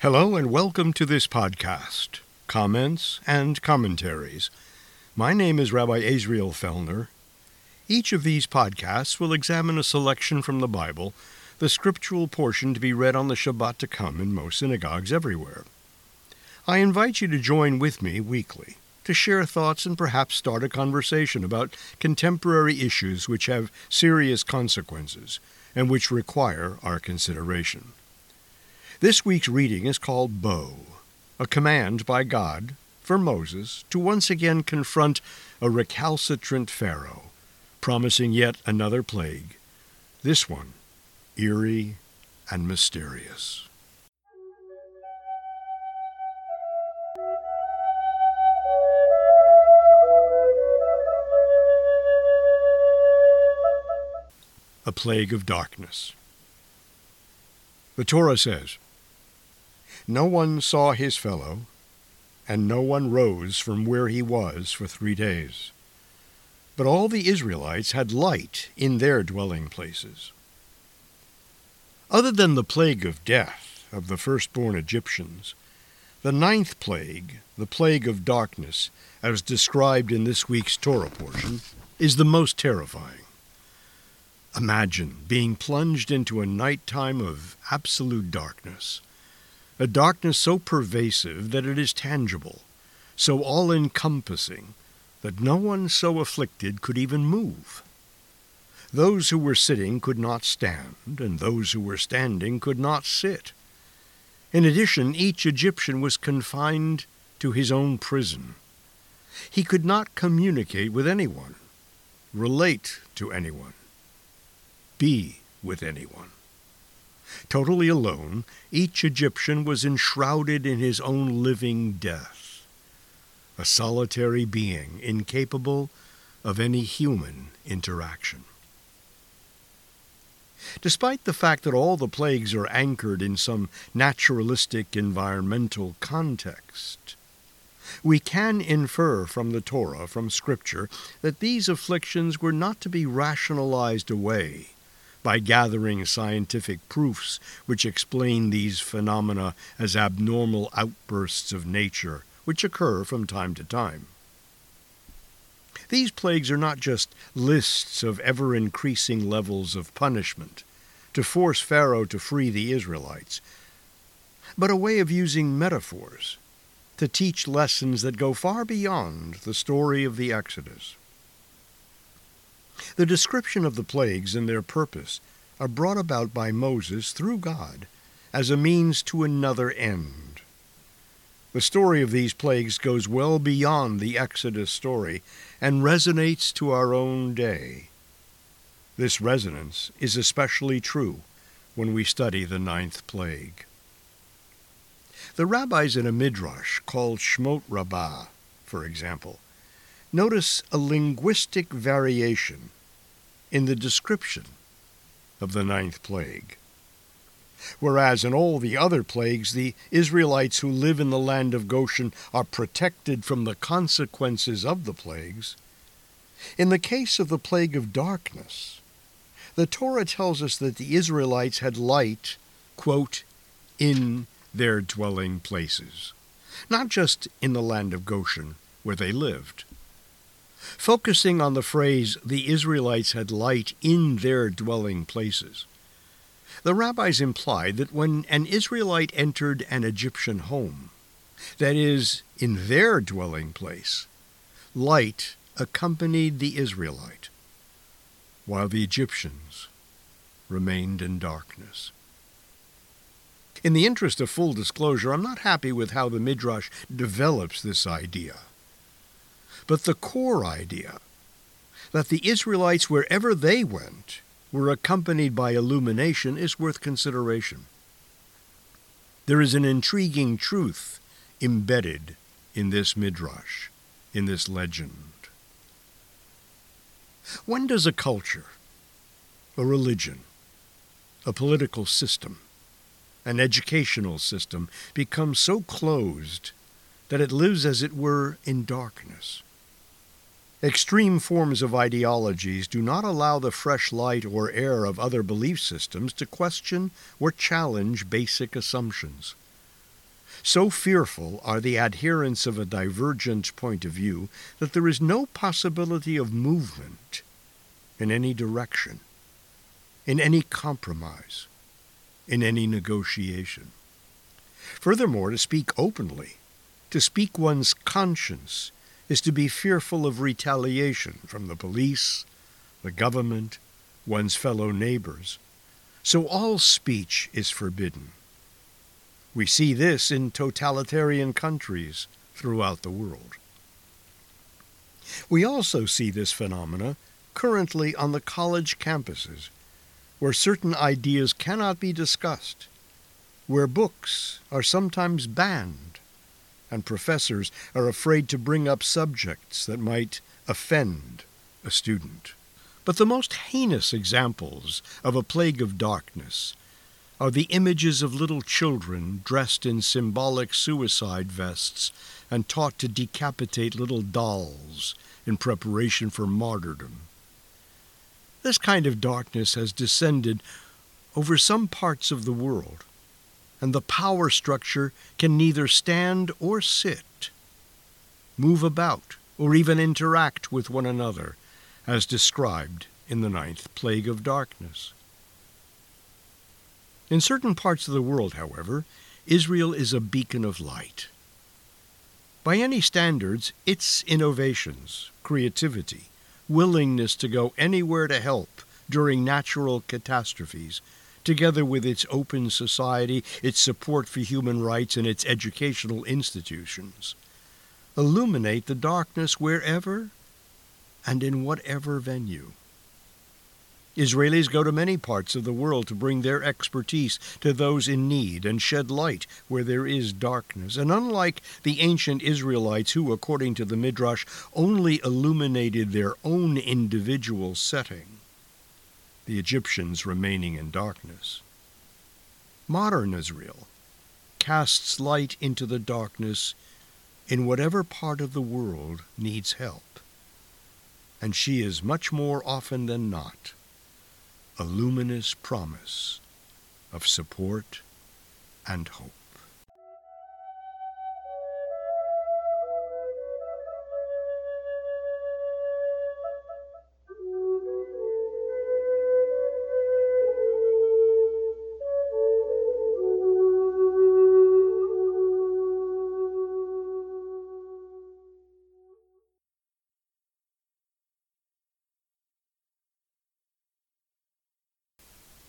Hello and welcome to this podcast, Comments and Commentaries. My name is Rabbi Azriel Fellner. Each of these podcasts will examine a selection from the Bible, the scriptural portion to be read on the Shabbat to come in most synagogues everywhere. I invite you to join with me weekly to share thoughts and perhaps start a conversation about contemporary issues which have serious consequences and which require our consideration. This week's reading is called Bo, a command by God for Moses to once again confront a recalcitrant Pharaoh, promising yet another plague, this one eerie and mysterious. A plague of darkness. The Torah says, no one saw his fellow, and no one rose from where he was for three days. But all the Israelites had light in their dwelling places. Other than the plague of death of the firstborn Egyptians, the ninth plague, the plague of darkness, as described in this week's Torah portion, is the most terrifying. Imagine being plunged into a night time of absolute darkness a darkness so pervasive that it is tangible, so all encompassing that no one so afflicted could even move. Those who were sitting could not stand, and those who were standing could not sit. In addition, each Egyptian was confined to his own prison. He could not communicate with anyone, relate to anyone, be with anyone. Totally alone, each Egyptian was enshrouded in his own living death, a solitary being incapable of any human interaction. Despite the fact that all the plagues are anchored in some naturalistic environmental context, we can infer from the Torah, from Scripture, that these afflictions were not to be rationalized away by gathering scientific proofs which explain these phenomena as abnormal outbursts of nature which occur from time to time. These plagues are not just lists of ever increasing levels of punishment to force Pharaoh to free the Israelites, but a way of using metaphors to teach lessons that go far beyond the story of the Exodus. The description of the plagues and their purpose are brought about by Moses through God as a means to another end. The story of these plagues goes well beyond the Exodus story and resonates to our own day. This resonance is especially true when we study the ninth plague. The rabbis in a midrash called Shmot Rabbah, for example, notice a linguistic variation in the description of the ninth plague. Whereas in all the other plagues, the Israelites who live in the land of Goshen are protected from the consequences of the plagues, in the case of the plague of darkness, the Torah tells us that the Israelites had light, quote, in their dwelling places, not just in the land of Goshen, where they lived. Focusing on the phrase, the Israelites had light in their dwelling places, the rabbis implied that when an Israelite entered an Egyptian home, that is, in their dwelling place, light accompanied the Israelite, while the Egyptians remained in darkness. In the interest of full disclosure, I'm not happy with how the Midrash develops this idea. But the core idea that the Israelites, wherever they went, were accompanied by illumination is worth consideration. There is an intriguing truth embedded in this midrash, in this legend. When does a culture, a religion, a political system, an educational system become so closed that it lives as it were in darkness? Extreme forms of ideologies do not allow the fresh light or air of other belief systems to question or challenge basic assumptions. So fearful are the adherents of a divergent point of view that there is no possibility of movement in any direction, in any compromise, in any negotiation. Furthermore, to speak openly, to speak one's conscience, is to be fearful of retaliation from the police, the government, one's fellow neighbors. So all speech is forbidden. We see this in totalitarian countries throughout the world. We also see this phenomena currently on the college campuses, where certain ideas cannot be discussed, where books are sometimes banned, and professors are afraid to bring up subjects that might offend a student. But the most heinous examples of a plague of darkness are the images of little children dressed in symbolic suicide vests and taught to decapitate little dolls in preparation for martyrdom. This kind of darkness has descended over some parts of the world, and the power structure can neither stand or sit, move about, or even interact with one another as described in the ninth plague of darkness. In certain parts of the world, however, Israel is a beacon of light. By any standards, its innovations, creativity, willingness to go anywhere to help during natural catastrophes, together with its open society, its support for human rights, and its educational institutions, illuminate the darkness wherever and in whatever venue. Israelis go to many parts of the world to bring their expertise to those in need and shed light where there is darkness. And unlike the ancient Israelites, who, according to the Midrash, only illuminated their own individual setting, the Egyptians remaining in darkness, modern Israel casts light into the darkness in whatever part of the world needs help and she is much more often than not a luminous promise of support and hope.